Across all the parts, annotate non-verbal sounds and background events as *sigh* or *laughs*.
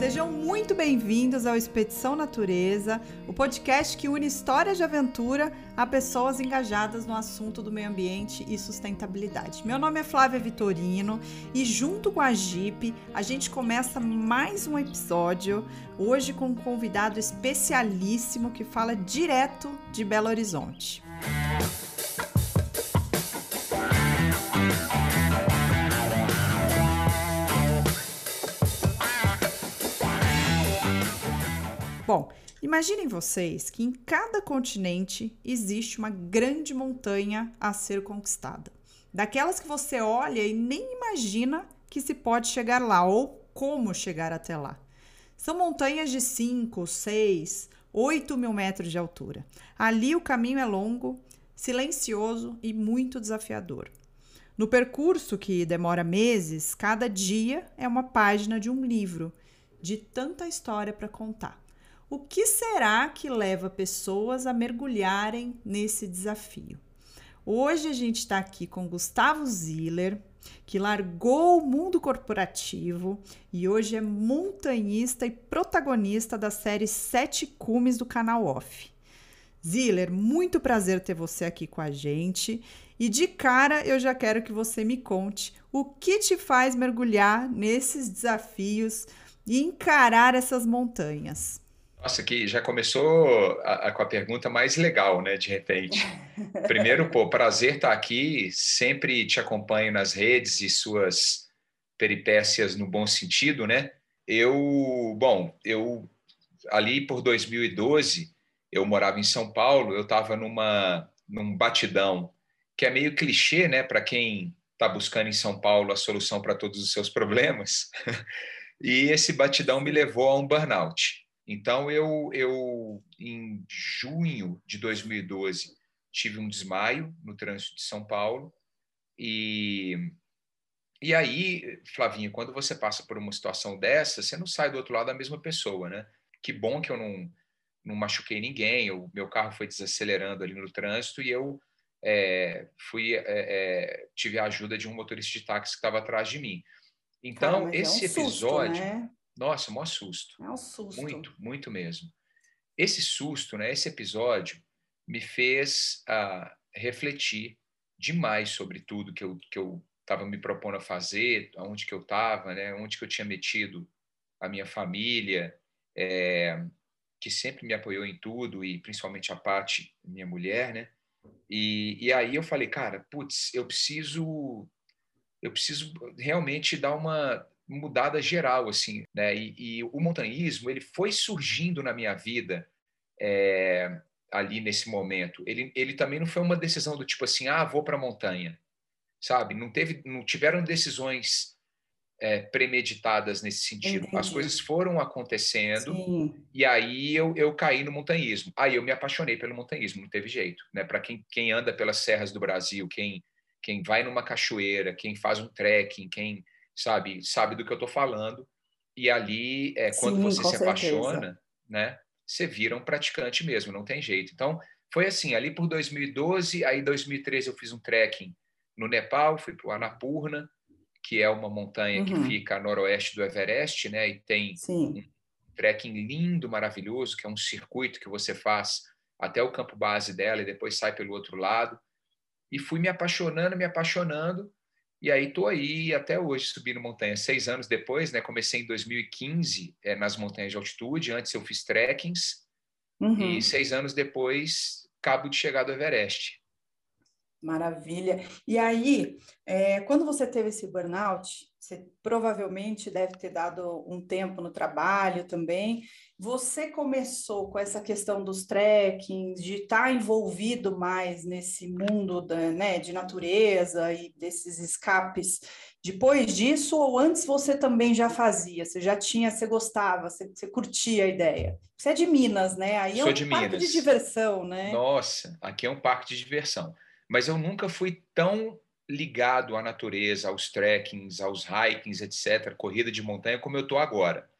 Sejam muito bem-vindos ao Expedição Natureza, o podcast que une histórias de aventura a pessoas engajadas no assunto do meio ambiente e sustentabilidade. Meu nome é Flávia Vitorino e junto com a Jeep a gente começa mais um episódio, hoje com um convidado especialíssimo que fala direto de Belo Horizonte. Imaginem vocês que em cada continente existe uma grande montanha a ser conquistada. Daquelas que você olha e nem imagina que se pode chegar lá ou como chegar até lá. São montanhas de 5, 6, 8 mil metros de altura. Ali o caminho é longo, silencioso e muito desafiador. No percurso, que demora meses, cada dia é uma página de um livro, de tanta história para contar. O que será que leva pessoas a mergulharem nesse desafio? Hoje a gente está aqui com Gustavo Ziller, que largou o mundo corporativo e hoje é montanhista e protagonista da série Sete Cumes do canal Off. Ziller, muito prazer ter você aqui com a gente. E de cara eu já quero que você me conte o que te faz mergulhar nesses desafios e encarar essas montanhas. Nossa, que já começou a, a, com a pergunta mais legal, né? De repente. *laughs* Primeiro, pô, prazer estar aqui. Sempre te acompanho nas redes e suas peripécias no bom sentido, né? Eu, bom, eu ali por 2012 eu morava em São Paulo. Eu estava numa num batidão que é meio clichê, né? Para quem está buscando em São Paulo a solução para todos os seus problemas. *laughs* e esse batidão me levou a um burnout. Então, eu, eu, em junho de 2012, tive um desmaio no trânsito de São Paulo. E, e aí, Flavinho, quando você passa por uma situação dessa, você não sai do outro lado da mesma pessoa, né? Que bom que eu não, não machuquei ninguém, o meu carro foi desacelerando ali no trânsito e eu é, fui é, é, tive a ajuda de um motorista de táxi que estava atrás de mim. Então, Cara, esse é um episódio. Susto, né? Nossa, maior susto. É um susto. Muito, muito mesmo. Esse susto, né, esse episódio, me fez uh, refletir demais sobre tudo que eu que eu estava me propondo a fazer, aonde que eu estava, né, onde que eu tinha metido a minha família, é, que sempre me apoiou em tudo e principalmente a parte minha mulher, né? E, e aí eu falei, cara, putz, eu preciso eu preciso realmente dar uma mudada geral, assim, né? E, e, o montanhismo ele foi surgindo na minha vida é, ali nesse momento. Ele, ele também não foi uma decisão do tipo assim, ah, vou para a montanha, sabe? Não teve, não tiveram decisões é, premeditadas nesse sentido. Entendi. As coisas foram acontecendo Sim. e aí eu, eu caí no montanhismo. Aí eu me apaixonei pelo montanhismo, não teve jeito, né? Para quem, quem anda pelas serras do Brasil, quem quem vai numa cachoeira, quem faz um trekking, quem sabe, sabe do que eu estou falando. E ali, é, quando Sim, você se certeza. apaixona, né, você vira um praticante mesmo, não tem jeito. Então, foi assim, ali por 2012, aí 2013 eu fiz um trekking no Nepal, fui para o Annapurna, que é uma montanha uhum. que fica a noroeste do Everest, né, e tem Sim. um trekking lindo, maravilhoso, que é um circuito que você faz até o campo base dela e depois sai pelo outro lado. E fui me apaixonando, me apaixonando, e aí estou aí até hoje subindo montanha. Seis anos depois, né? Comecei em 2015 é, nas montanhas de altitude. Antes eu fiz trekkings. Uhum. E seis anos depois, cabo de chegar do Everest. Maravilha. E aí, é, quando você teve esse burnout, você provavelmente deve ter dado um tempo no trabalho também. Você começou com essa questão dos trekkings, de estar tá envolvido mais nesse mundo da, né, de natureza e desses escapes depois disso, ou antes você também já fazia? Você já tinha, você gostava, você, você curtia a ideia? Você é de Minas, né? Aí Sou é um de parque Minas. de diversão, né? Nossa, aqui é um parque de diversão. Mas eu nunca fui tão ligado à natureza, aos trekkings, aos hikings, etc., corrida de montanha, como eu estou agora.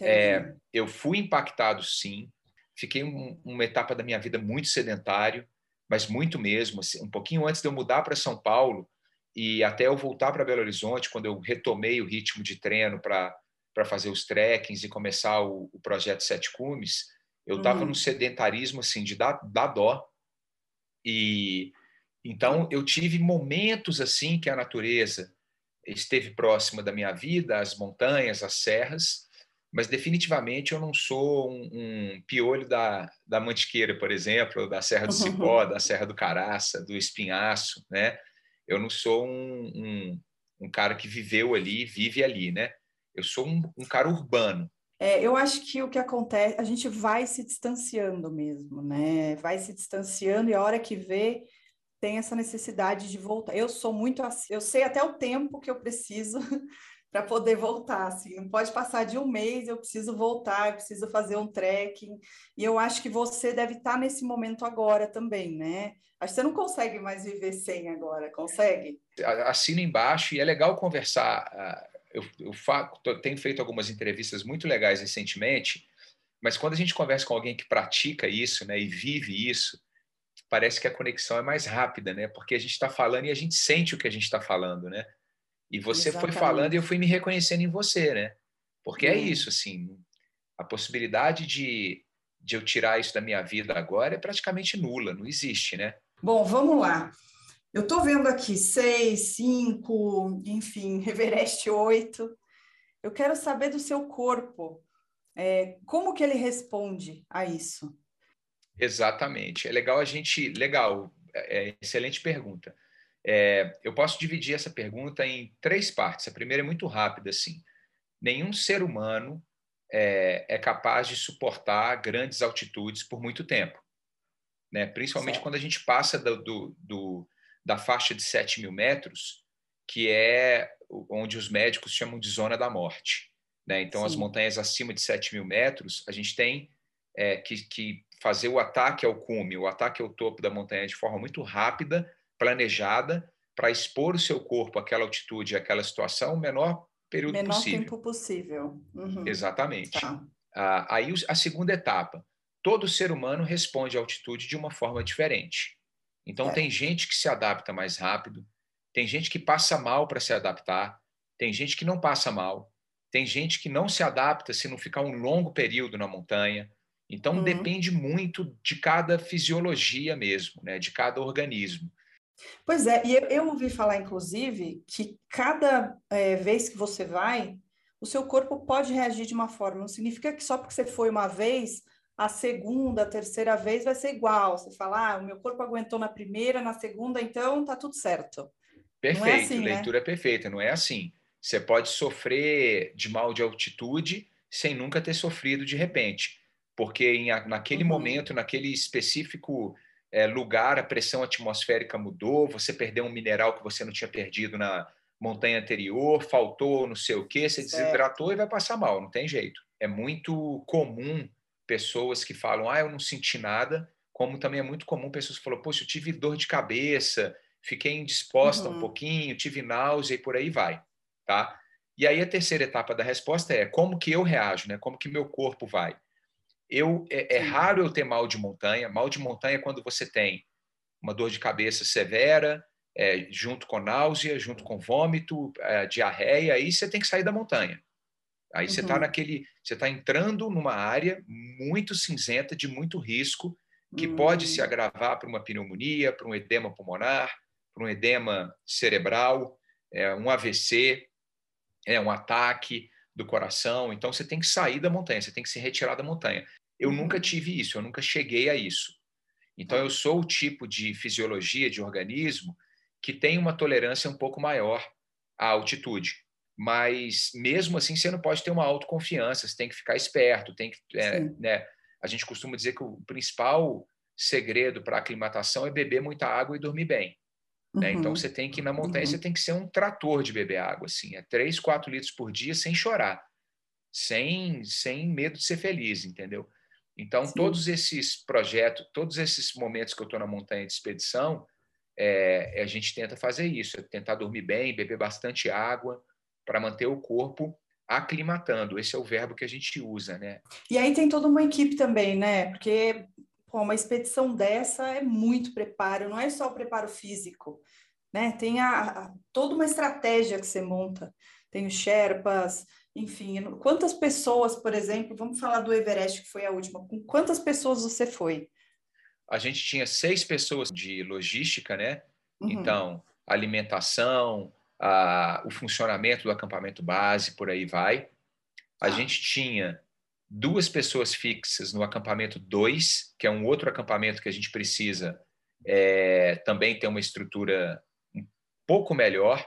É, eu fui impactado, sim. Fiquei um, uma etapa da minha vida muito sedentário, mas muito mesmo. Assim, um pouquinho antes de eu mudar para São Paulo e até eu voltar para Belo Horizonte, quando eu retomei o ritmo de treino para fazer os trekkings e começar o, o projeto Sete Cumes, eu estava uhum. num sedentarismo assim de dar, dar dó. E então eu tive momentos assim que a natureza esteve próxima da minha vida, as montanhas, as serras, mas definitivamente eu não sou um, um piolho da, da Mantiqueira, por exemplo, da Serra do Cipó, da Serra do Caraça, do Espinhaço, né? Eu não sou um, um, um cara que viveu ali, vive ali, né? Eu sou um, um cara urbano. É, eu acho que o que acontece, a gente vai se distanciando mesmo, né? Vai se distanciando e a hora que vê tem essa necessidade de voltar. Eu sou muito assim, eu sei até o tempo que eu preciso *laughs* para poder voltar, assim, não pode passar de um mês, eu preciso voltar, eu preciso fazer um trekking, e eu acho que você deve estar nesse momento agora também, né? Acho que você não consegue mais viver sem agora, consegue? Assina embaixo, e é legal conversar, ah, eu, eu tenho feito algumas entrevistas muito legais recentemente, mas quando a gente conversa com alguém que pratica isso, né, e vive isso, parece que a conexão é mais rápida, né? Porque a gente está falando e a gente sente o que a gente está falando, né? E você Exatamente. foi falando e eu fui me reconhecendo em você, né? Porque é isso, assim, a possibilidade de, de eu tirar isso da minha vida agora é praticamente nula, não existe, né? Bom, vamos lá. Eu estou vendo aqui seis, cinco, enfim, *laughs* Everest oito. Eu quero saber do seu corpo. É, como que ele responde a isso? Exatamente. É legal a gente. Legal, é, é, excelente pergunta. É, eu posso dividir essa pergunta em três partes. A primeira é muito rápida, assim. Nenhum ser humano é, é capaz de suportar grandes altitudes por muito tempo. Né? Principalmente certo. quando a gente passa do, do, do, da faixa de 7 mil metros, que é onde os médicos chamam de zona da morte. Né? Então, Sim. as montanhas acima de 7 mil metros, a gente tem é, que, que fazer o ataque ao cume, o ataque ao topo da montanha de forma muito rápida, planejada, para expor o seu corpo àquela altitude, àquela situação, o menor período menor possível. Menor tempo possível. Uhum. Exatamente. Tá. Ah, aí a segunda etapa. Todo ser humano responde à altitude de uma forma diferente. Então, é. tem gente que se adapta mais rápido, tem gente que passa mal para se adaptar, tem gente que não passa mal, tem gente que não se adapta se não ficar um longo período na montanha. Então, uhum. depende muito de cada fisiologia mesmo, né? de cada organismo. Pois é, e eu, eu ouvi falar, inclusive, que cada é, vez que você vai, o seu corpo pode reagir de uma forma. Não significa que só porque você foi uma vez, a segunda, a terceira vez vai ser igual. Você fala, ah, o meu corpo aguentou na primeira, na segunda, então tá tudo certo. É Perfeito, é assim, leitura né? perfeita, não é assim. Você pode sofrer de mal de altitude sem nunca ter sofrido de repente porque em, naquele uhum. momento, naquele específico é, lugar, a pressão atmosférica mudou, você perdeu um mineral que você não tinha perdido na montanha anterior, faltou não sei o que, você certo. desidratou e vai passar mal, não tem jeito. É muito comum pessoas que falam, ah, eu não senti nada, como também é muito comum pessoas que falam, poxa, eu tive dor de cabeça, fiquei indisposta uhum. um pouquinho, tive náusea e por aí vai, tá? E aí a terceira etapa da resposta é como que eu reajo, né? Como que meu corpo vai? Eu, é, é raro eu ter mal de montanha. Mal de montanha é quando você tem uma dor de cabeça severa, é, junto com náusea, junto com vômito, é, diarreia, aí você tem que sair da montanha. Aí tá uhum. você está naquele, você está entrando numa área muito cinzenta, de muito risco, que uhum. pode se agravar para uma pneumonia, para um edema pulmonar, para um edema cerebral, é, um AVC, é um ataque do coração. Então você tem que sair da montanha, você tem que se retirar da montanha. Eu nunca uhum. tive isso, eu nunca cheguei a isso. Então, eu sou o tipo de fisiologia de organismo que tem uma tolerância um pouco maior à altitude. Mas, mesmo assim, você não pode ter uma autoconfiança, você tem que ficar esperto. Tem que, é, né, a gente costuma dizer que o principal segredo para a aclimatação é beber muita água e dormir bem. Né? Então, uhum. você tem que ir na montanha, uhum. você tem que ser um trator de beber água. Assim, é 3, 4 litros por dia sem chorar, sem, sem medo de ser feliz, entendeu? Então, Sim. todos esses projetos, todos esses momentos que eu estou na montanha de expedição, é, a gente tenta fazer isso, é tentar dormir bem, beber bastante água, para manter o corpo aclimatando. Esse é o verbo que a gente usa, né? E aí tem toda uma equipe também, né? Porque pô, uma expedição dessa é muito preparo, não é só o preparo físico, né? Tem a, a toda uma estratégia que você monta. Tem os Sherpas, enfim, quantas pessoas, por exemplo, vamos falar do Everest, que foi a última, com quantas pessoas você foi? A gente tinha seis pessoas de logística, né? Uhum. Então, alimentação, a, o funcionamento do acampamento base, por aí vai. A ah. gente tinha duas pessoas fixas no acampamento 2, que é um outro acampamento que a gente precisa é, também ter uma estrutura um pouco melhor.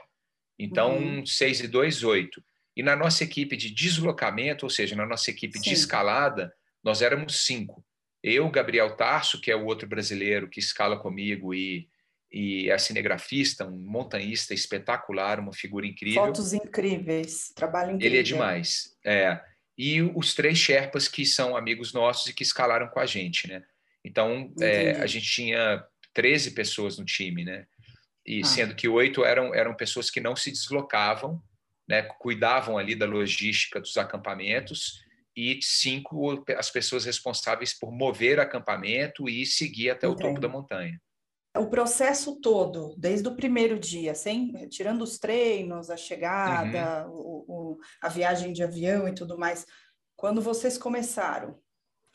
Então, uhum. 6 e 2, 8. E na nossa equipe de deslocamento, ou seja, na nossa equipe Sim. de escalada, nós éramos cinco. Eu, Gabriel Tarso, que é o outro brasileiro que escala comigo e, e é cinegrafista, um montanhista espetacular, uma figura incrível. Fotos incríveis, trabalho incrível. Ele é demais. É e os três Sherpas que são amigos nossos e que escalaram com a gente, né? Então, é, a gente tinha 13 pessoas no time, né? E ah. sendo que oito eram, eram pessoas que não se deslocavam, né? Cuidavam ali da logística dos acampamentos e cinco as pessoas responsáveis por mover acampamento e seguir até o topo da montanha. O processo todo, desde o primeiro dia, sem tirando os treinos, a chegada, uhum. o, o, a viagem de avião e tudo mais, quando vocês começaram,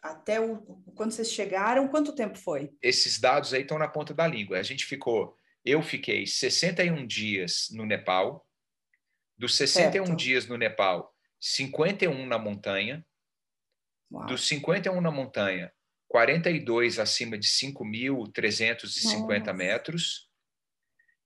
até o, quando vocês chegaram, quanto tempo foi? Esses dados aí estão na ponta da língua. A gente ficou, eu fiquei 61 dias no Nepal, dos 61 certo. dias no Nepal, 51 na montanha, Uau. dos 51 na montanha, 42 acima de 5.350 metros,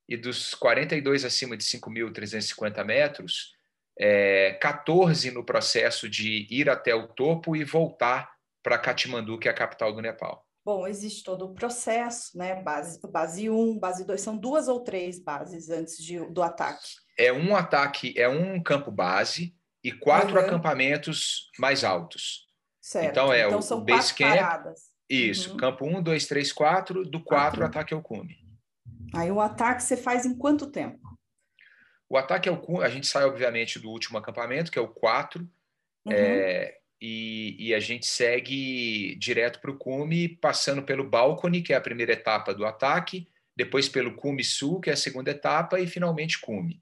e dos 42 acima de 5.350 metros, é, 14 no processo de ir até o topo e voltar para Katmandu, que é a capital do Nepal. Bom, existe todo o processo, né? Base, base 1, base 2, são duas ou três bases antes de, do ataque. É um ataque, é um campo base e quatro uhum. acampamentos mais altos. Certo. Então é então, o, são o base camp. Paradas. Isso, uhum. campo 1, 2, 3, 4, do 4 ataque ao cume. Aí o ataque você faz em quanto tempo? O ataque ao cume, a gente sai obviamente do último acampamento, que é o 4, uhum. é, e, e, a gente segue direto para o cume, passando pelo balcone, que é a primeira etapa do ataque, depois pelo cume sul, que é a segunda etapa, e finalmente cume.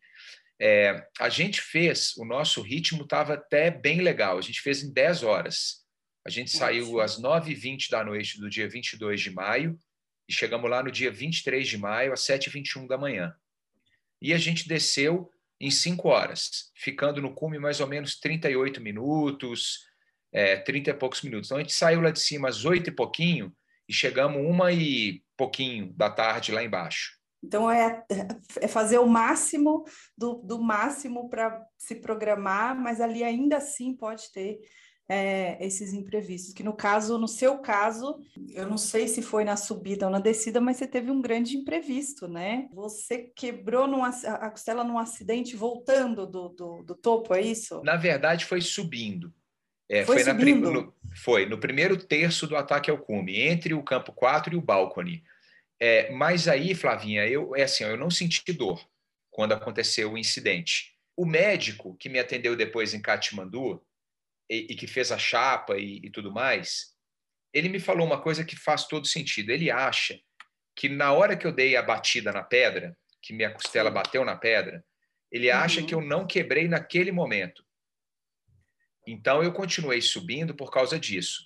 É, a gente fez, o nosso ritmo estava até bem legal, a gente fez em 10 horas. A gente saiu às 9h20 da noite do dia 22 de maio e chegamos lá no dia 23 de maio, às 7h21 da manhã. E a gente desceu em 5 horas, ficando no cume mais ou menos 38 minutos, é, 30 e poucos minutos. Então a gente saiu lá de cima às 8 e pouquinho e chegamos uma e pouquinho da tarde lá embaixo. Então é, é fazer o máximo do, do máximo para se programar, mas ali ainda assim pode ter é, esses imprevistos. Que no caso, no seu caso, eu não sei se foi na subida ou na descida, mas você teve um grande imprevisto, né? Você quebrou num, a costela num acidente voltando do, do, do topo, é isso? Na verdade, foi subindo. É, foi, foi. No, foi no primeiro terço do ataque ao cume, entre o campo 4 e o balcone. É, mas aí, Flavinha, eu, é assim, eu não senti dor quando aconteceu o incidente. O médico que me atendeu depois em Katmandu, e, e que fez a chapa e, e tudo mais, ele me falou uma coisa que faz todo sentido. Ele acha que na hora que eu dei a batida na pedra, que minha costela bateu na pedra, ele acha uhum. que eu não quebrei naquele momento. Então eu continuei subindo por causa disso.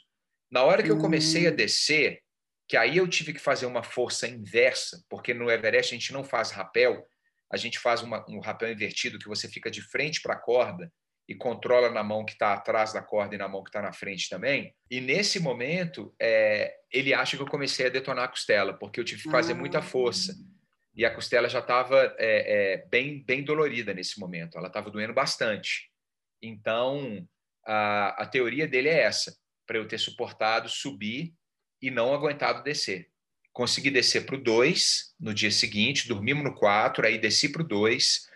Na hora que eu comecei a hum. descer, que aí eu tive que fazer uma força inversa, porque no Everest a gente não faz rapel, a gente faz uma, um rapel invertido que você fica de frente para a corda e controla na mão que está atrás da corda e na mão que está na frente também. E nesse momento, é, ele acha que eu comecei a detonar a costela, porque eu tive que fazer muita força. E a costela já estava é, é, bem, bem dolorida nesse momento, ela estava doendo bastante. Então, a, a teoria dele é essa, para eu ter suportado subir e não aguentado descer. Consegui descer para o 2 no dia seguinte, dormimos no 4, aí desci para o 2,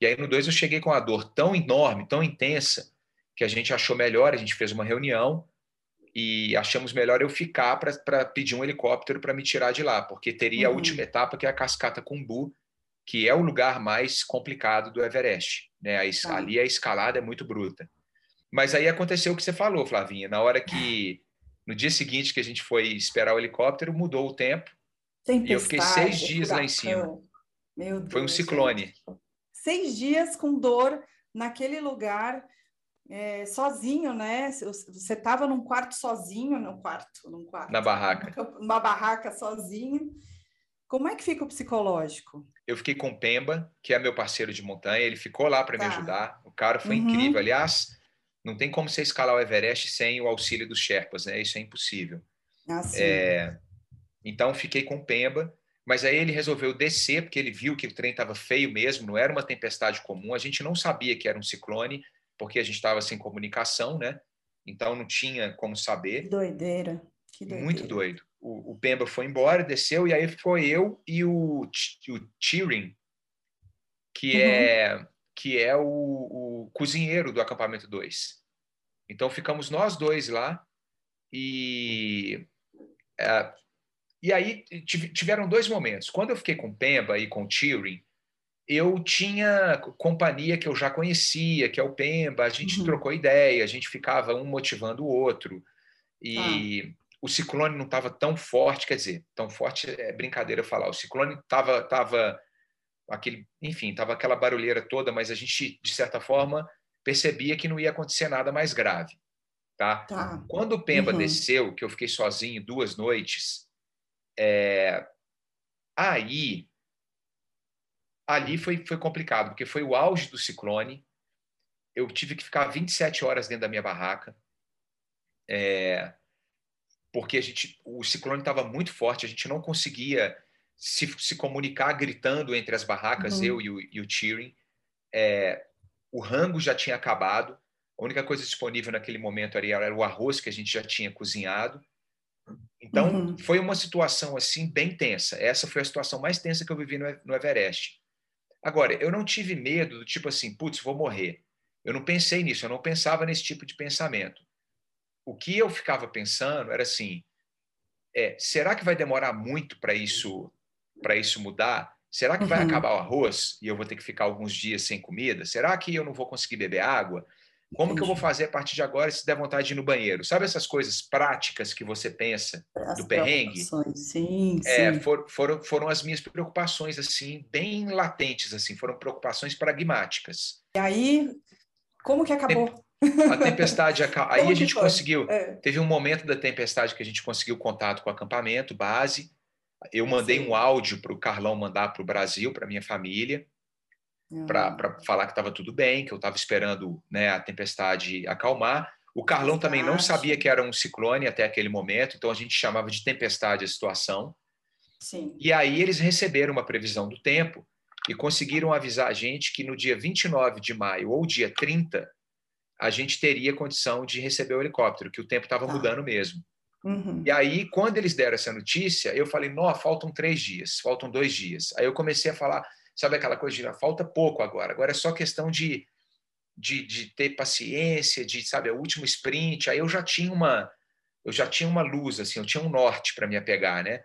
e aí no 2 eu cheguei com a dor tão enorme, tão intensa, que a gente achou melhor, a gente fez uma reunião e achamos melhor eu ficar para pedir um helicóptero para me tirar de lá, porque teria uhum. a última etapa, que é a Cascata Cumbu, que é o lugar mais complicado do Everest. Né? A, Ali a escalada é muito bruta. Mas aí aconteceu o que você falou, Flavinha. Na hora que, no dia seguinte que a gente foi esperar o helicóptero, mudou o tempo. e eu fiquei seis dias furacão. lá em cima. Meu Deus, foi um ciclone. Gente seis dias com dor naquele lugar, é, sozinho, né? Você estava num quarto sozinho, no quarto, num quarto. Na barraca. Numa barraca sozinho. Como é que fica o psicológico? Eu fiquei com o Pemba, que é meu parceiro de montanha, ele ficou lá para tá. me ajudar. O cara foi uhum. incrível. Aliás, não tem como você escalar o Everest sem o auxílio dos Sherpas, né? Isso é impossível. Ah, é, então, fiquei com o Pemba, mas aí ele resolveu descer, porque ele viu que o trem estava feio mesmo, não era uma tempestade comum. A gente não sabia que era um ciclone, porque a gente estava sem comunicação, né? Então não tinha como saber. Doideira. Que doideira. Muito doido. O, o, Pemba foi embora, desceu, e aí ficou eu e o, o que uhum. é, que é o, o, cozinheiro do acampamento 2. Então ficamos nós dois lá, e, é, e aí tiveram dois momentos. Quando eu fiquei com o Pemba e com o eu tinha companhia que eu já conhecia, que é o Pemba, a gente uhum. trocou ideia, a gente ficava um motivando o outro. E ah. o ciclone não estava tão forte, quer dizer, tão forte é brincadeira falar. O ciclone estava tava aquele, enfim, estava aquela barulheira toda, mas a gente de certa forma percebia que não ia acontecer nada mais grave, tá? tá. Quando o Pemba uhum. desceu, que eu fiquei sozinho duas noites, é... aí ali foi, foi complicado, porque foi o auge do ciclone. Eu tive que ficar 27 horas dentro da minha barraca, é, porque a gente, o ciclone estava muito forte, a gente não conseguia se, se comunicar gritando entre as barracas, uhum. eu e o, e o Tyrion. É, o rango já tinha acabado, a única coisa disponível naquele momento era, era o arroz que a gente já tinha cozinhado. Então, uhum. foi uma situação assim bem tensa. Essa foi a situação mais tensa que eu vivi no, no Everest. Agora, eu não tive medo do tipo assim, putz, vou morrer. Eu não pensei nisso, eu não pensava nesse tipo de pensamento. O que eu ficava pensando era assim, é, será que vai demorar muito para isso para isso mudar? Será que vai uhum. acabar o arroz e eu vou ter que ficar alguns dias sem comida? Será que eu não vou conseguir beber água? Como Entendi. que eu vou fazer a partir de agora se der vontade de ir no banheiro? Sabe essas coisas práticas que você pensa as do perrengue? Sim, é, sim. For, foram, foram as minhas preocupações, assim, bem latentes, assim, foram preocupações pragmáticas. E aí, como que acabou? A tempestade, *laughs* aí a gente conseguiu, é. teve um momento da tempestade que a gente conseguiu contato com o acampamento, base, eu mandei um áudio para o Carlão mandar para o Brasil, para minha família, para falar que estava tudo bem, que eu estava esperando né, a tempestade acalmar. O Carlão também não sabia que era um ciclone até aquele momento, então a gente chamava de tempestade a situação. Sim. E aí eles receberam uma previsão do tempo e conseguiram avisar a gente que no dia 29 de maio ou dia 30 a gente teria condição de receber o helicóptero, que o tempo estava tá. mudando mesmo. Uhum. E aí, quando eles deram essa notícia, eu falei, não, faltam três dias, faltam dois dias. Aí eu comecei a falar, Sabe aquela coisa de falta pouco agora, agora é só questão de, de, de ter paciência, de, sabe, o último sprint. Aí eu já tinha uma eu já tinha uma luz, assim, eu tinha um norte para me apegar, né?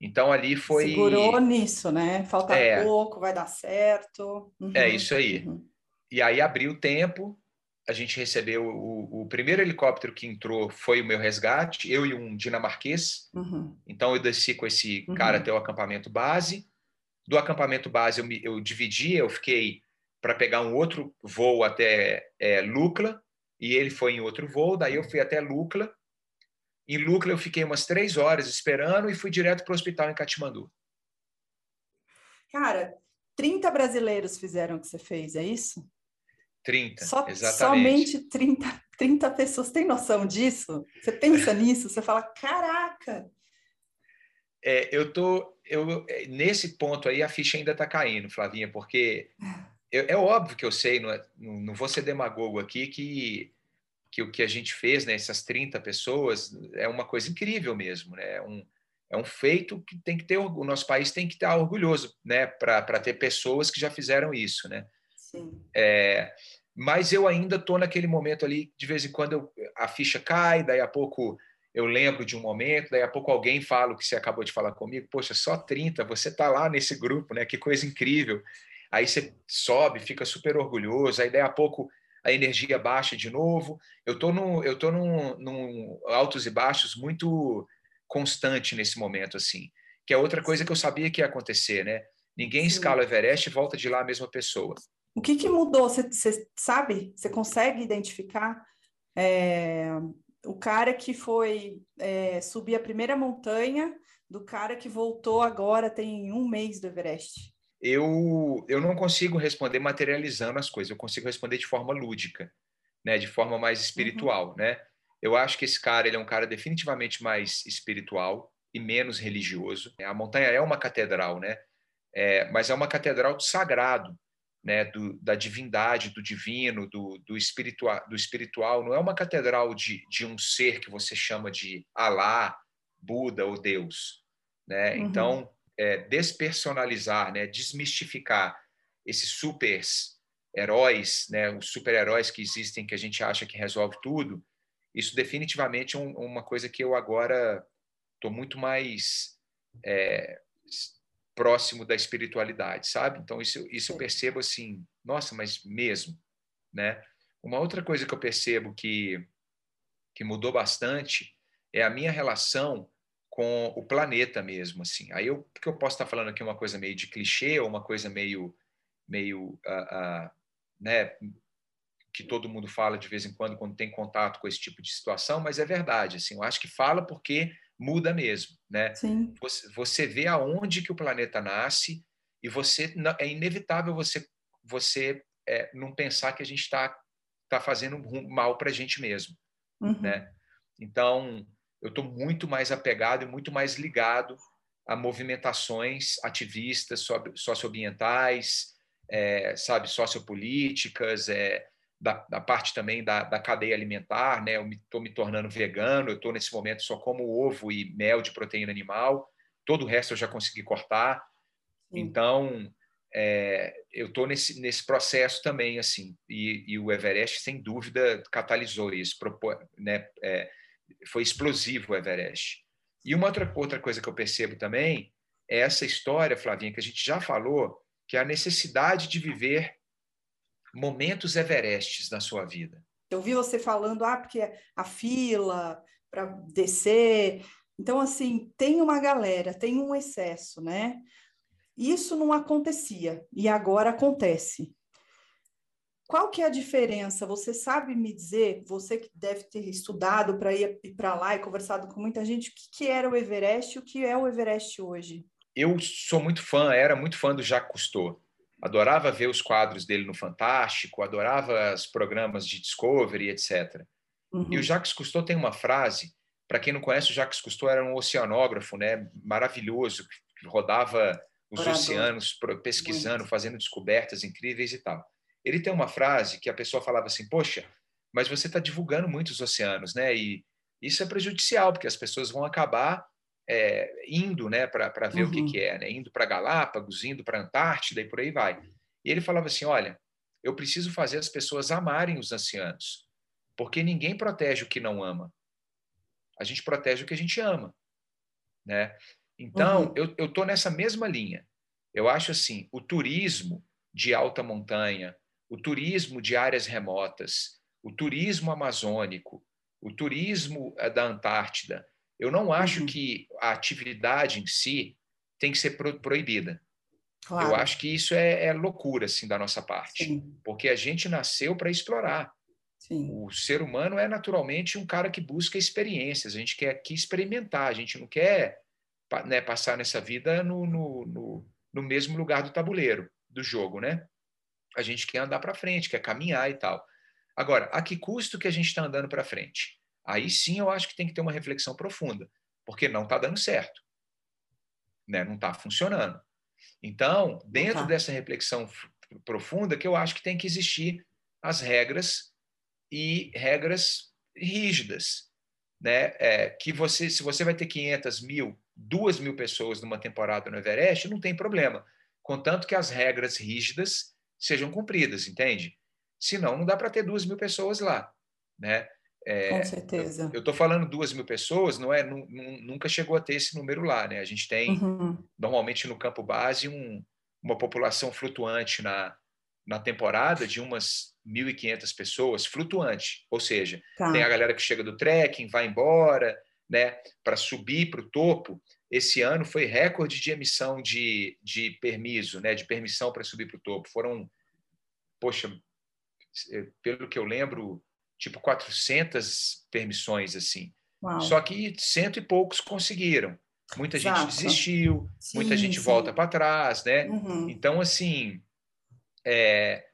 Então ali foi. Segurou nisso, né? Falta é, pouco, vai dar certo. Uhum, é isso aí. Uhum. E aí abriu o tempo, a gente recebeu o, o, primeiro helicóptero que entrou foi o meu resgate, eu e um dinamarquês. Uhum. Então eu desci com esse cara uhum. até o acampamento base do acampamento base eu, me, eu dividi, eu fiquei para pegar um outro voo até é, Lucla, e ele foi em outro voo, daí eu fui até Lucla. Em Lucla eu fiquei umas três horas esperando e fui direto para o hospital em Katmandu. Cara, 30 brasileiros fizeram o que você fez, é isso? 30, Só, exatamente. Somente 30, 30 pessoas. Tem noção disso? Você pensa *laughs* nisso? Você fala, caraca! É, eu tô eu, é, nesse ponto aí a ficha ainda está caindo, Flavinha, porque eu, é óbvio que eu sei, não, é, não vou ser demagogo aqui, que, que o que a gente fez, né, essas 30 pessoas, é uma coisa incrível mesmo, né? É um, é um feito que tem que ter, o nosso país tem que estar orgulhoso, né, para ter pessoas que já fizeram isso, né? Sim. É, mas eu ainda estou naquele momento ali, de vez em quando eu, a ficha cai, daí a pouco eu lembro de um momento, daí a pouco alguém fala o que você acabou de falar comigo, poxa, só 30, você está lá nesse grupo, né? Que coisa incrível. Aí você sobe, fica super orgulhoso, aí daí a pouco a energia baixa de novo. Eu tô no, eu tô num, num altos e baixos muito constante nesse momento assim, que é outra coisa que eu sabia que ia acontecer, né? Ninguém escala o Everest e volta de lá a mesma pessoa. O que, que mudou? Você, sabe? Você consegue identificar é, o cara que foi é, subir a primeira montanha do cara que voltou agora tem um mês do Everest? Eu, eu não consigo responder materializando as coisas, eu consigo responder de forma lúdica, né? de forma mais espiritual. Uhum. Né? Eu acho que esse cara ele é um cara definitivamente mais espiritual e menos religioso. A montanha é uma catedral, né? É, mas é uma catedral do sagrado, né, do, da divindade, do divino, do, do, espiritual, do espiritual. Não é uma catedral de, de um ser que você chama de Alá, Buda ou Deus. Né? Uhum. Então, é, despersonalizar, né, desmistificar esses super heróis, né, os super-heróis que existem que a gente acha que resolve tudo, isso definitivamente é um, uma coisa que eu agora estou muito mais é, próximo da espiritualidade, sabe? Então isso, isso eu percebo assim, nossa, mas mesmo, né? Uma outra coisa que eu percebo que que mudou bastante é a minha relação com o planeta mesmo, assim. Aí eu que eu posso estar falando aqui uma coisa meio de clichê ou uma coisa meio meio uh, uh, né que todo mundo fala de vez em quando quando tem contato com esse tipo de situação, mas é verdade, assim. Eu acho que fala porque muda mesmo, né? Sim. Você, você vê aonde que o planeta nasce e você é inevitável você você é, não pensar que a gente está tá fazendo mal para a gente mesmo, uhum. né? Então eu estou muito mais apegado e muito mais ligado a movimentações ativistas socioambientais, é, sabe, sociopolíticas, é, da, da parte também da, da, cadeia alimentar, né? Eu estou me, me, tornando vegano, eu estou nesse momento só como ovo e mel de proteína animal, todo o resto eu já consegui cortar. Sim. Então, é, eu estou nesse, nesse processo também, assim, e, e, o Everest, sem dúvida, catalisou isso, né? É, foi explosivo o Everest. E uma outra, outra coisa que eu percebo também é essa história, Flavinha, que a gente já falou, que é a necessidade de viver momentos Everestes na sua vida? Eu vi você falando, ah, porque a fila para descer. Então, assim, tem uma galera, tem um excesso, né? Isso não acontecia e agora acontece. Qual que é a diferença? Você sabe me dizer, você que deve ter estudado para ir para lá e conversado com muita gente, o que, que era o Everest e o que é o Everest hoje? Eu sou muito fã, era muito fã do Jacques Cousteau adorava ver os quadros dele no Fantástico, adorava os programas de Discovery, etc. Uhum. E o Jacques Cousteau tem uma frase, para quem não conhece, o Jacques Cousteau era um oceanógrafo, né, maravilhoso, que rodava os Orador. oceanos pesquisando, Muito. fazendo descobertas incríveis e tal. Ele tem uma frase que a pessoa falava assim: "Poxa, mas você está divulgando muitos oceanos, né? E isso é prejudicial, porque as pessoas vão acabar é, indo né, para ver uhum. o que, uhum. que é, né? indo para Galápagos, indo para Antártida e por aí vai. E ele falava assim: olha, eu preciso fazer as pessoas amarem os ancianos, porque ninguém protege o que não ama. A gente protege o que a gente ama. Né? Então, uhum. eu estou nessa mesma linha. Eu acho assim: o turismo de alta montanha, o turismo de áreas remotas, o turismo amazônico, o turismo eh, da Antártida, eu não acho uhum. que a atividade em si tem que ser pro proibida. Claro. Eu acho que isso é, é, loucura assim da nossa parte, Sim. porque a gente nasceu para explorar. Sim. O ser humano é naturalmente um cara que busca experiências. A gente quer aqui experimentar. A gente não quer né, passar nessa vida no, no, no, no mesmo lugar do tabuleiro do jogo, né? A gente quer andar para frente, quer caminhar e tal. Agora, a que custo que a gente está andando para frente? Aí sim eu acho que tem que ter uma reflexão profunda, porque não está dando certo, né? não está funcionando. Então, dentro tá. dessa reflexão profunda, que eu acho que tem que existir as regras e regras rígidas, né? É, que você, se você vai ter 500 mil, 2 mil pessoas numa temporada no Everest, não tem problema, contanto que as regras rígidas sejam cumpridas, entende? Senão, não dá para ter 2 mil pessoas lá, né? É, Com certeza. Eu estou falando duas mil pessoas, não é? Nunca chegou a ter esse número lá, né? A gente tem uhum. normalmente no campo base um, uma população flutuante na, na temporada de umas 1.500 pessoas, flutuante, ou seja, tá. tem a galera que chega do trekking, vai embora, né? Para subir para o topo. Esse ano foi recorde de emissão de, de permisso, né? De permissão para subir para o topo. Foram poxa, é, pelo que eu lembro, tipo 400 permissões assim. Uau. Só que cento e poucos conseguiram. Muita Exato. gente desistiu, sim, muita gente sim. volta para trás, né? Uhum. Então, assim, é,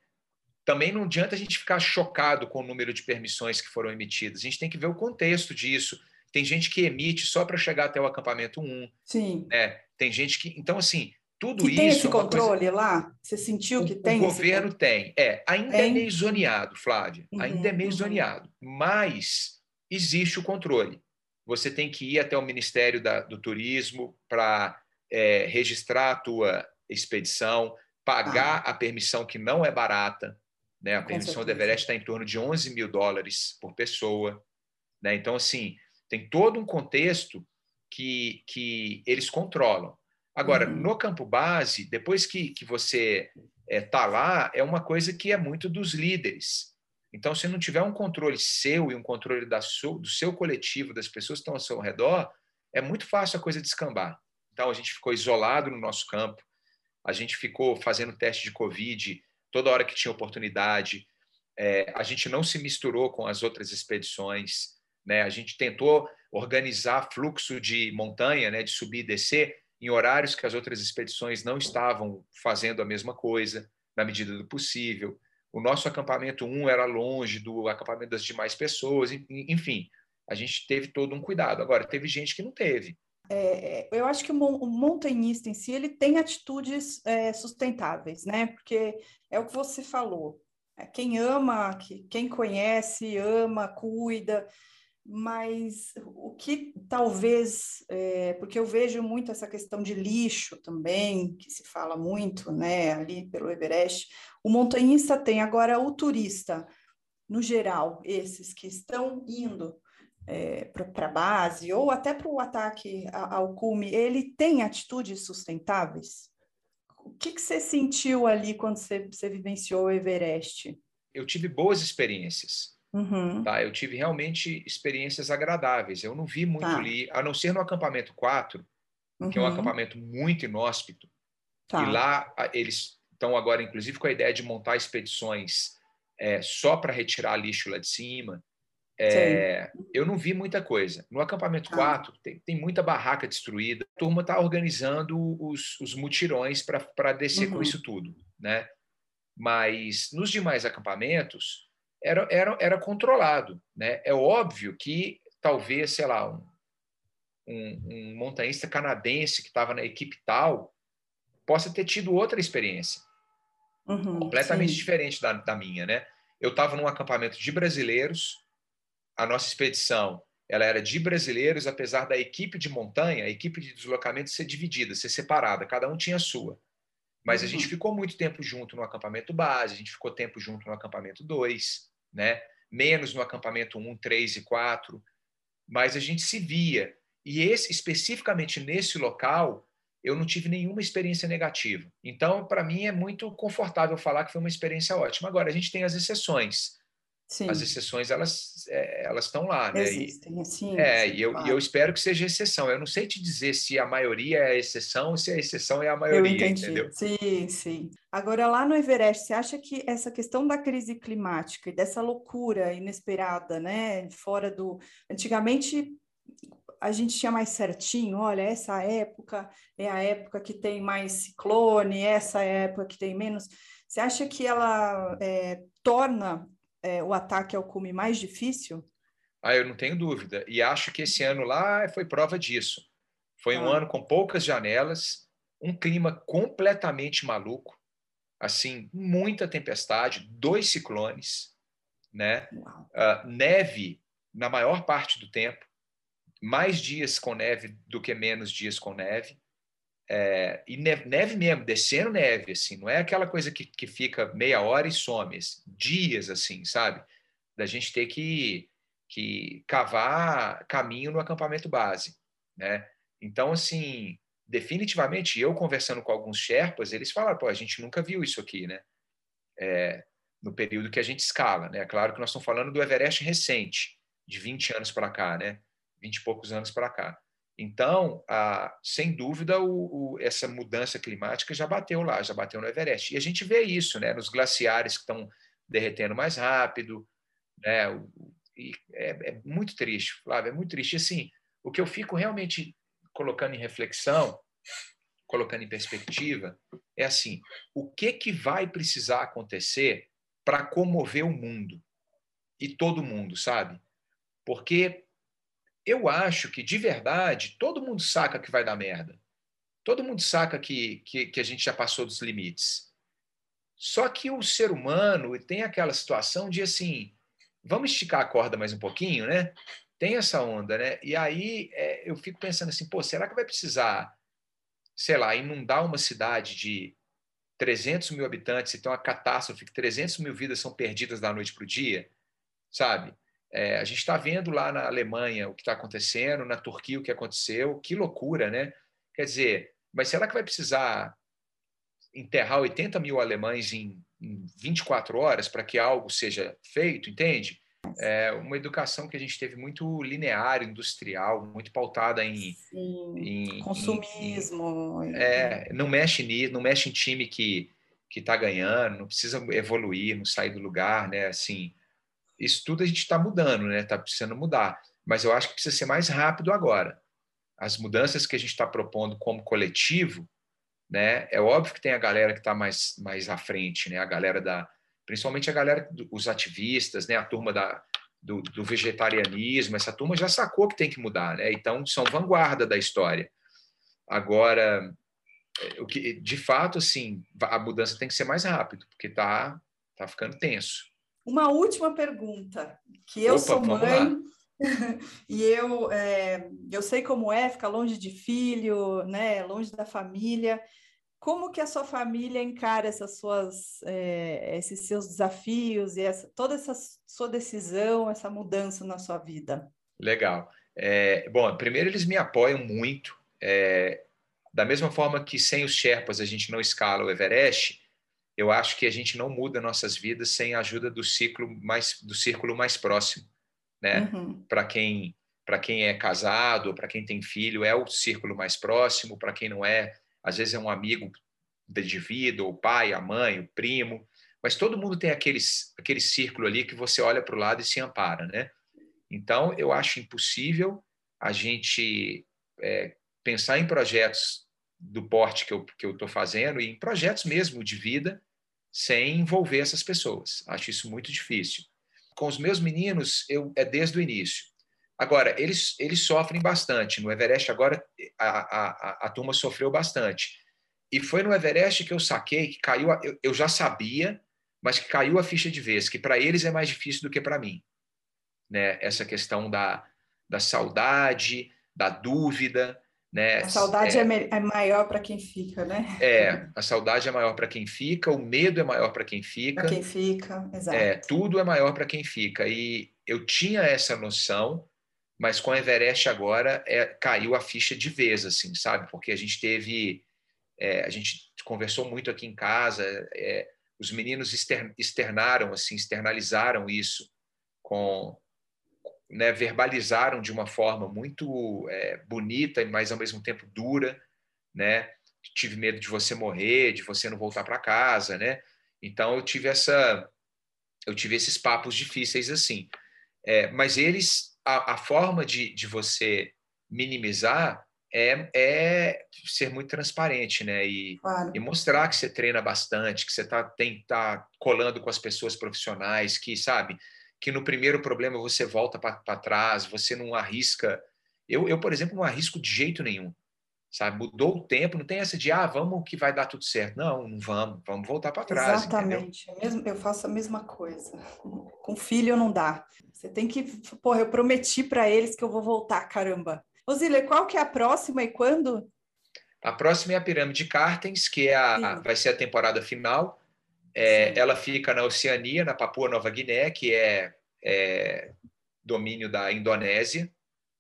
também não adianta a gente ficar chocado com o número de permissões que foram emitidas. A gente tem que ver o contexto disso. Tem gente que emite só para chegar até o acampamento 1. Sim. Né? Tem gente que. Então, assim, tudo que isso. Tem esse é controle coisa... lá? Você sentiu que o, tem? O governo tem. É, ainda é, é meio zoneado, Flávia. Uhum, ainda é meio uhum. zoneado. Mas existe o controle. Você tem que ir até o Ministério da, do Turismo para é, registrar a tua expedição, pagar ah. a permissão que não é barata. Né? A permissão do Everest está em torno de 11 mil dólares por pessoa. Né? Então, assim, tem todo um contexto que, que eles controlam. Agora, uhum. no campo base, depois que, que você está é, lá, é uma coisa que é muito dos líderes. Então, se não tiver um controle seu e um controle da do seu coletivo, das pessoas que estão ao seu redor, é muito fácil a coisa descambar. Então, a gente ficou isolado no nosso campo, a gente ficou fazendo teste de Covid toda hora que tinha oportunidade, é, a gente não se misturou com as outras expedições, né? a gente tentou organizar fluxo de montanha, né, de subir e descer, em horários que as outras expedições não estavam fazendo a mesma coisa, na medida do possível. O nosso acampamento 1 era longe do acampamento das demais pessoas, enfim, a gente teve todo um cuidado. Agora, teve gente que não teve. É, eu acho que o, montanhista em si ele tem atitudes é, sustentáveis, né? Porque é o que você falou. É, quem ama, quem conhece, ama, cuida, mas o que talvez, é, porque eu vejo muito essa questão de lixo também, que se fala muito, né, ali pelo Everest, o montanhista tem, agora o turista, no geral, esses que estão indo é, para a base ou até para o ataque ao cume, ele tem atitudes sustentáveis? O que, que você sentiu ali quando você, você vivenciou o Everest? Eu tive boas experiências Uhum. Tá? Eu tive realmente experiências agradáveis. Eu não vi muito tá. ali, a não ser no acampamento 4, uhum. que é um uhum. acampamento muito inóspito. Tá. E lá eles estão agora, inclusive, com a ideia de montar expedições é, só para retirar lixo lá de cima. É, eu não vi muita coisa. No acampamento 4, tá. tem, tem muita barraca destruída. A turma está organizando os, os mutirões para descer uhum. com isso tudo. Né? Mas nos demais acampamentos, era, era, era controlado. Né? É óbvio que talvez, sei lá, um, um, um montanhista canadense que estava na equipe tal possa ter tido outra experiência, uhum, completamente sim. diferente da, da minha. Né? Eu estava num acampamento de brasileiros, a nossa expedição ela era de brasileiros, apesar da equipe de montanha, a equipe de deslocamento ser dividida, ser separada, cada um tinha a sua. Mas a gente uhum. ficou muito tempo junto no acampamento base, a gente ficou tempo junto no acampamento 2, né? menos no acampamento 1, 3 e 4, mas a gente se via. E esse, especificamente nesse local, eu não tive nenhuma experiência negativa. Então, para mim, é muito confortável falar que foi uma experiência ótima. Agora, a gente tem as exceções. Sim. As exceções, elas é, elas estão lá, né? Existem, sim. É, sim, e, eu, claro. e eu espero que seja exceção. Eu não sei te dizer se a maioria é a exceção ou se a exceção é a maioria, eu entendi. entendeu? Sim, sim. Agora, lá no Everest, você acha que essa questão da crise climática e dessa loucura inesperada, né? Fora do... Antigamente, a gente tinha mais certinho, olha, essa época é a época que tem mais ciclone, essa é época que tem menos. Você acha que ela é, torna é, o ataque ao cume mais difícil? Ah, eu não tenho dúvida. E acho que esse ano lá foi prova disso. Foi um ah. ano com poucas janelas, um clima completamente maluco, assim, muita tempestade, dois ciclones, né? Uh, neve na maior parte do tempo, mais dias com neve do que menos dias com neve. É, e neve, neve, mesmo, descendo neve, assim, não é aquela coisa que, que fica meia hora e some, assim, dias, assim, sabe? Da gente ter que, que cavar caminho no acampamento base, né? Então, assim, definitivamente, eu conversando com alguns Sherpas, eles falaram, pô, a gente nunca viu isso aqui, né? É, no período que a gente escala, né? Claro que nós estamos falando do Everest recente, de 20 anos para cá, né? 20 e poucos anos para cá. Então, a, sem dúvida, o, o, essa mudança climática já bateu lá, já bateu no Everest. E a gente vê isso né, nos glaciares que estão derretendo mais rápido. Né, e é, é muito triste, Flávio, é muito triste. Assim, o que eu fico realmente colocando em reflexão, colocando em perspectiva, é assim: o que, que vai precisar acontecer para comover o mundo? E todo mundo, sabe? Porque eu acho que, de verdade, todo mundo saca que vai dar merda. Todo mundo saca que, que, que a gente já passou dos limites. Só que o ser humano tem aquela situação de assim, vamos esticar a corda mais um pouquinho, né? Tem essa onda, né? E aí é, eu fico pensando assim, pô, será que vai precisar, sei lá, inundar uma cidade de 300 mil habitantes e tem uma catástrofe que 300 mil vidas são perdidas da noite para o dia, sabe? É, a gente está vendo lá na Alemanha o que está acontecendo, na Turquia o que aconteceu, que loucura, né? Quer dizer, mas será que vai precisar enterrar 80 mil alemães em, em 24 horas para que algo seja feito, entende? É uma educação que a gente teve muito linear, industrial, muito pautada em, em consumismo. Em, é, não mexe nisso, não mexe em time que que está ganhando, não precisa evoluir, não sair do lugar, né? Assim, isso tudo a gente está mudando, né? Está precisando mudar. Mas eu acho que precisa ser mais rápido agora. As mudanças que a gente está propondo como coletivo, né? É óbvio que tem a galera que está mais, mais à frente, né? A galera da, principalmente a galera, os ativistas, né? A turma da, do, do vegetarianismo, essa turma já sacou que tem que mudar, né? Então são vanguarda da história. Agora, o que, de fato, assim, a mudança tem que ser mais rápido, porque tá, tá ficando tenso. Uma última pergunta, que eu Opa, sou mãe *laughs* e eu, é, eu sei como é ficar longe de filho, né, longe da família. Como que a sua família encara essas suas, é, esses seus desafios e essa, toda essa sua decisão, essa mudança na sua vida? Legal. É, bom, primeiro eles me apoiam muito. É, da mesma forma que sem os Sherpas a gente não escala o Everest, eu acho que a gente não muda nossas vidas sem a ajuda do ciclo mais do círculo mais próximo, né? Uhum. Para quem para quem é casado, para quem tem filho, é o círculo mais próximo. Para quem não é, às vezes é um amigo de vida, o pai, a mãe, o primo. Mas todo mundo tem aqueles, aquele círculo ali que você olha para o lado e se ampara, né? Então, eu acho impossível a gente é, pensar em projetos do porte que eu estou que eu fazendo e em projetos mesmo de vida sem envolver essas pessoas. Acho isso muito difícil. Com os meus meninos, eu é desde o início. Agora, eles, eles sofrem bastante. No Everest, agora, a, a, a turma sofreu bastante. E foi no Everest que eu saquei que caiu. A, eu, eu já sabia, mas que caiu a ficha de vez, que para eles é mais difícil do que para mim. Né? Essa questão da, da saudade, da dúvida, né? A saudade é, é, é maior para quem fica, né? É, a saudade é maior para quem fica, o medo é maior para quem fica. Para quem fica, exato. É, tudo é maior para quem fica. E eu tinha essa noção, mas com a Everest agora é, caiu a ficha de vez, assim, sabe? Porque a gente teve, é, a gente conversou muito aqui em casa, é, os meninos externaram, assim, externalizaram isso com né, verbalizaram de uma forma muito é, bonita, mas ao mesmo tempo dura, né? Tive medo de você morrer, de você não voltar para casa, né? Então eu tive essa, eu tive esses papos difíceis assim. É, mas eles, a, a forma de, de você minimizar é, é ser muito transparente, né? E, claro. e, mostrar que você treina bastante, que você tá, tem, tá colando com as pessoas profissionais, que, sabe, que no primeiro problema você volta para trás, você não arrisca. Eu, eu, por exemplo, não arrisco de jeito nenhum. Sabe? Mudou o tempo, não tem essa de, ah, vamos que vai dar tudo certo. Não, não vamos, vamos voltar para trás. Exatamente, mesmo, eu faço a mesma coisa. *laughs* Com filho não dá. Você tem que, porra, eu prometi para eles que eu vou voltar, caramba. Osília, qual que é a próxima e quando? A próxima é a Pirâmide de Cartens, que é a, vai ser a temporada final. É, ela fica na Oceania, na Papua Nova Guiné, que é, é domínio da Indonésia.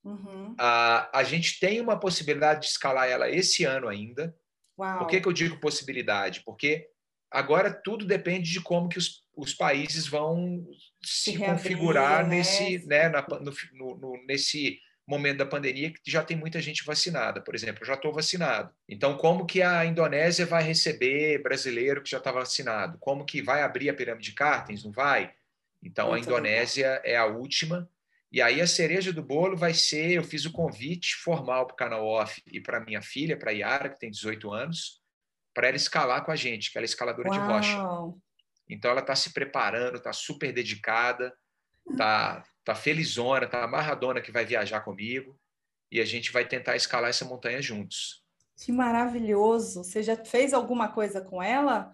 Uhum. A, a gente tem uma possibilidade de escalar ela esse ano ainda. Uau. Por que, que eu digo possibilidade? Porque agora tudo depende de como que os, os países vão se, se configurar né? nesse, né, na, no, no, nesse momento da pandemia que já tem muita gente vacinada. Por exemplo, eu já estou vacinado. Então, como que a Indonésia vai receber brasileiro que já está vacinado? Como que vai abrir a pirâmide de Cartens? Não vai? Então, a Indonésia é a última. E aí a cereja do bolo vai ser, eu fiz o convite formal para o canal off e para minha filha, para a Yara, que tem 18 anos, para ela escalar com a gente, que ela é escaladora Uau. de rocha. Então ela está se preparando, está super dedicada, está tá felizona, está amarradona que vai viajar comigo e a gente vai tentar escalar essa montanha juntos. Que maravilhoso! Você já fez alguma coisa com ela?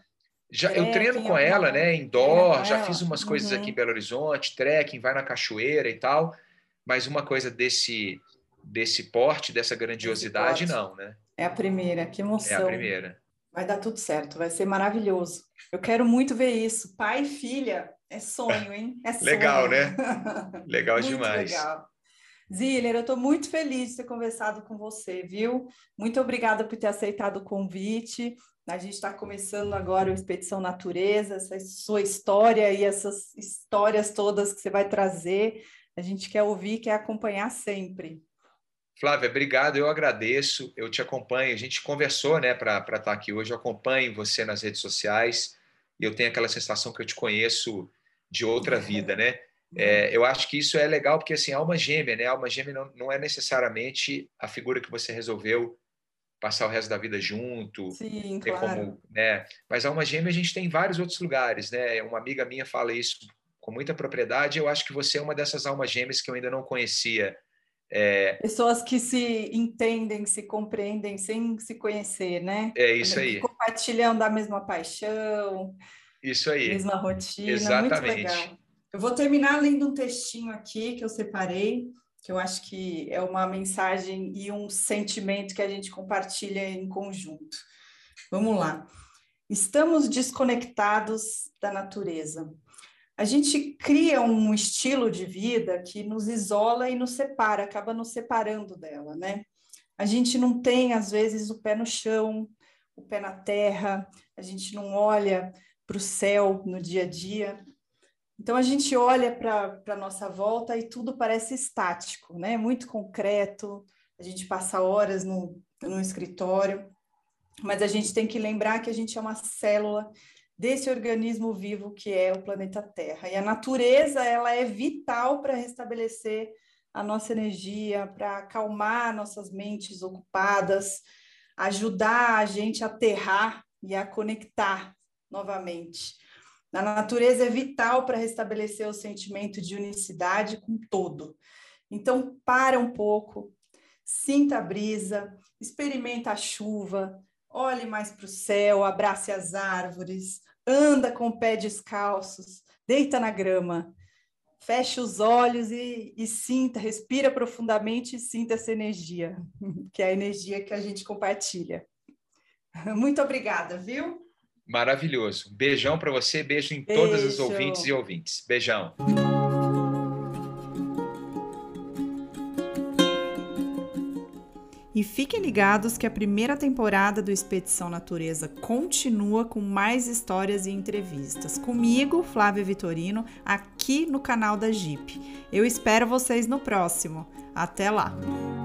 Já, eu treino com ela, né? Indoor, já fiz umas coisas uhum. aqui em. Belo Horizonte, trekking, vai na cachoeira e tal, mas uma coisa desse desse porte, dessa grandiosidade, não, né? É a primeira, que emoção. É a primeira. Vai dar tudo certo, vai ser maravilhoso. Eu quero muito ver isso. Pai e filha, é sonho, hein? É sonho. legal, né? *laughs* Legal demais. Legal. Ziller, eu estou muito feliz de ter conversado com você, viu? Muito obrigada por ter aceitado o convite. A gente está começando agora o Expedição Natureza, essa sua história e essas histórias todas que você vai trazer. A gente quer ouvir, quer acompanhar sempre. Flávia, obrigado, eu agradeço, eu te acompanho, a gente conversou né, para estar tá aqui hoje, eu acompanho você nas redes sociais e eu tenho aquela sensação que eu te conheço de outra vida, né? É, eu acho que isso é legal porque, assim, alma gêmea, né? Alma gêmea não, não é necessariamente a figura que você resolveu passar o resto da vida junto, Sim, claro. como, né? Mas alma gêmea a gente tem em vários outros lugares, né? Uma amiga minha fala isso com muita propriedade, eu acho que você é uma dessas almas gêmeas que eu ainda não conhecia, é... Pessoas que se entendem, se compreendem sem se conhecer, né? É isso aí. Compartilhando a mesma paixão. Isso aí. Mesma rotina. Exatamente. Muito legal. Eu vou terminar lendo um textinho aqui que eu separei, que eu acho que é uma mensagem e um sentimento que a gente compartilha em conjunto. Vamos lá. Estamos desconectados da natureza a gente cria um estilo de vida que nos isola e nos separa, acaba nos separando dela, né? A gente não tem, às vezes, o pé no chão, o pé na terra, a gente não olha para o céu no dia a dia. Então, a gente olha para a nossa volta e tudo parece estático, né? Muito concreto, a gente passa horas no, no escritório, mas a gente tem que lembrar que a gente é uma célula desse organismo vivo que é o planeta Terra. E a natureza, ela é vital para restabelecer a nossa energia, para acalmar nossas mentes ocupadas, ajudar a gente a aterrar e a conectar novamente. A natureza é vital para restabelecer o sentimento de unicidade com todo. Então, para um pouco, sinta a brisa, experimenta a chuva, olhe mais para o céu, abrace as árvores, anda com o pé descalços, deita na grama, fecha os olhos e, e, sinta, respira profundamente e sinta essa energia, *laughs* que é a energia que a gente compartilha. Muito obrigada, viu? Maravilhoso. Beijão para você, beijo em beijo. todas as ouvintes e ouvintes. Beijão. E fiquem ligados que a primeira temporada do Expedição Natureza continua com mais histórias e entrevistas. Comigo, Flávia Vitorino, aqui no canal da Jeep. Eu espero vocês no próximo. Até lá!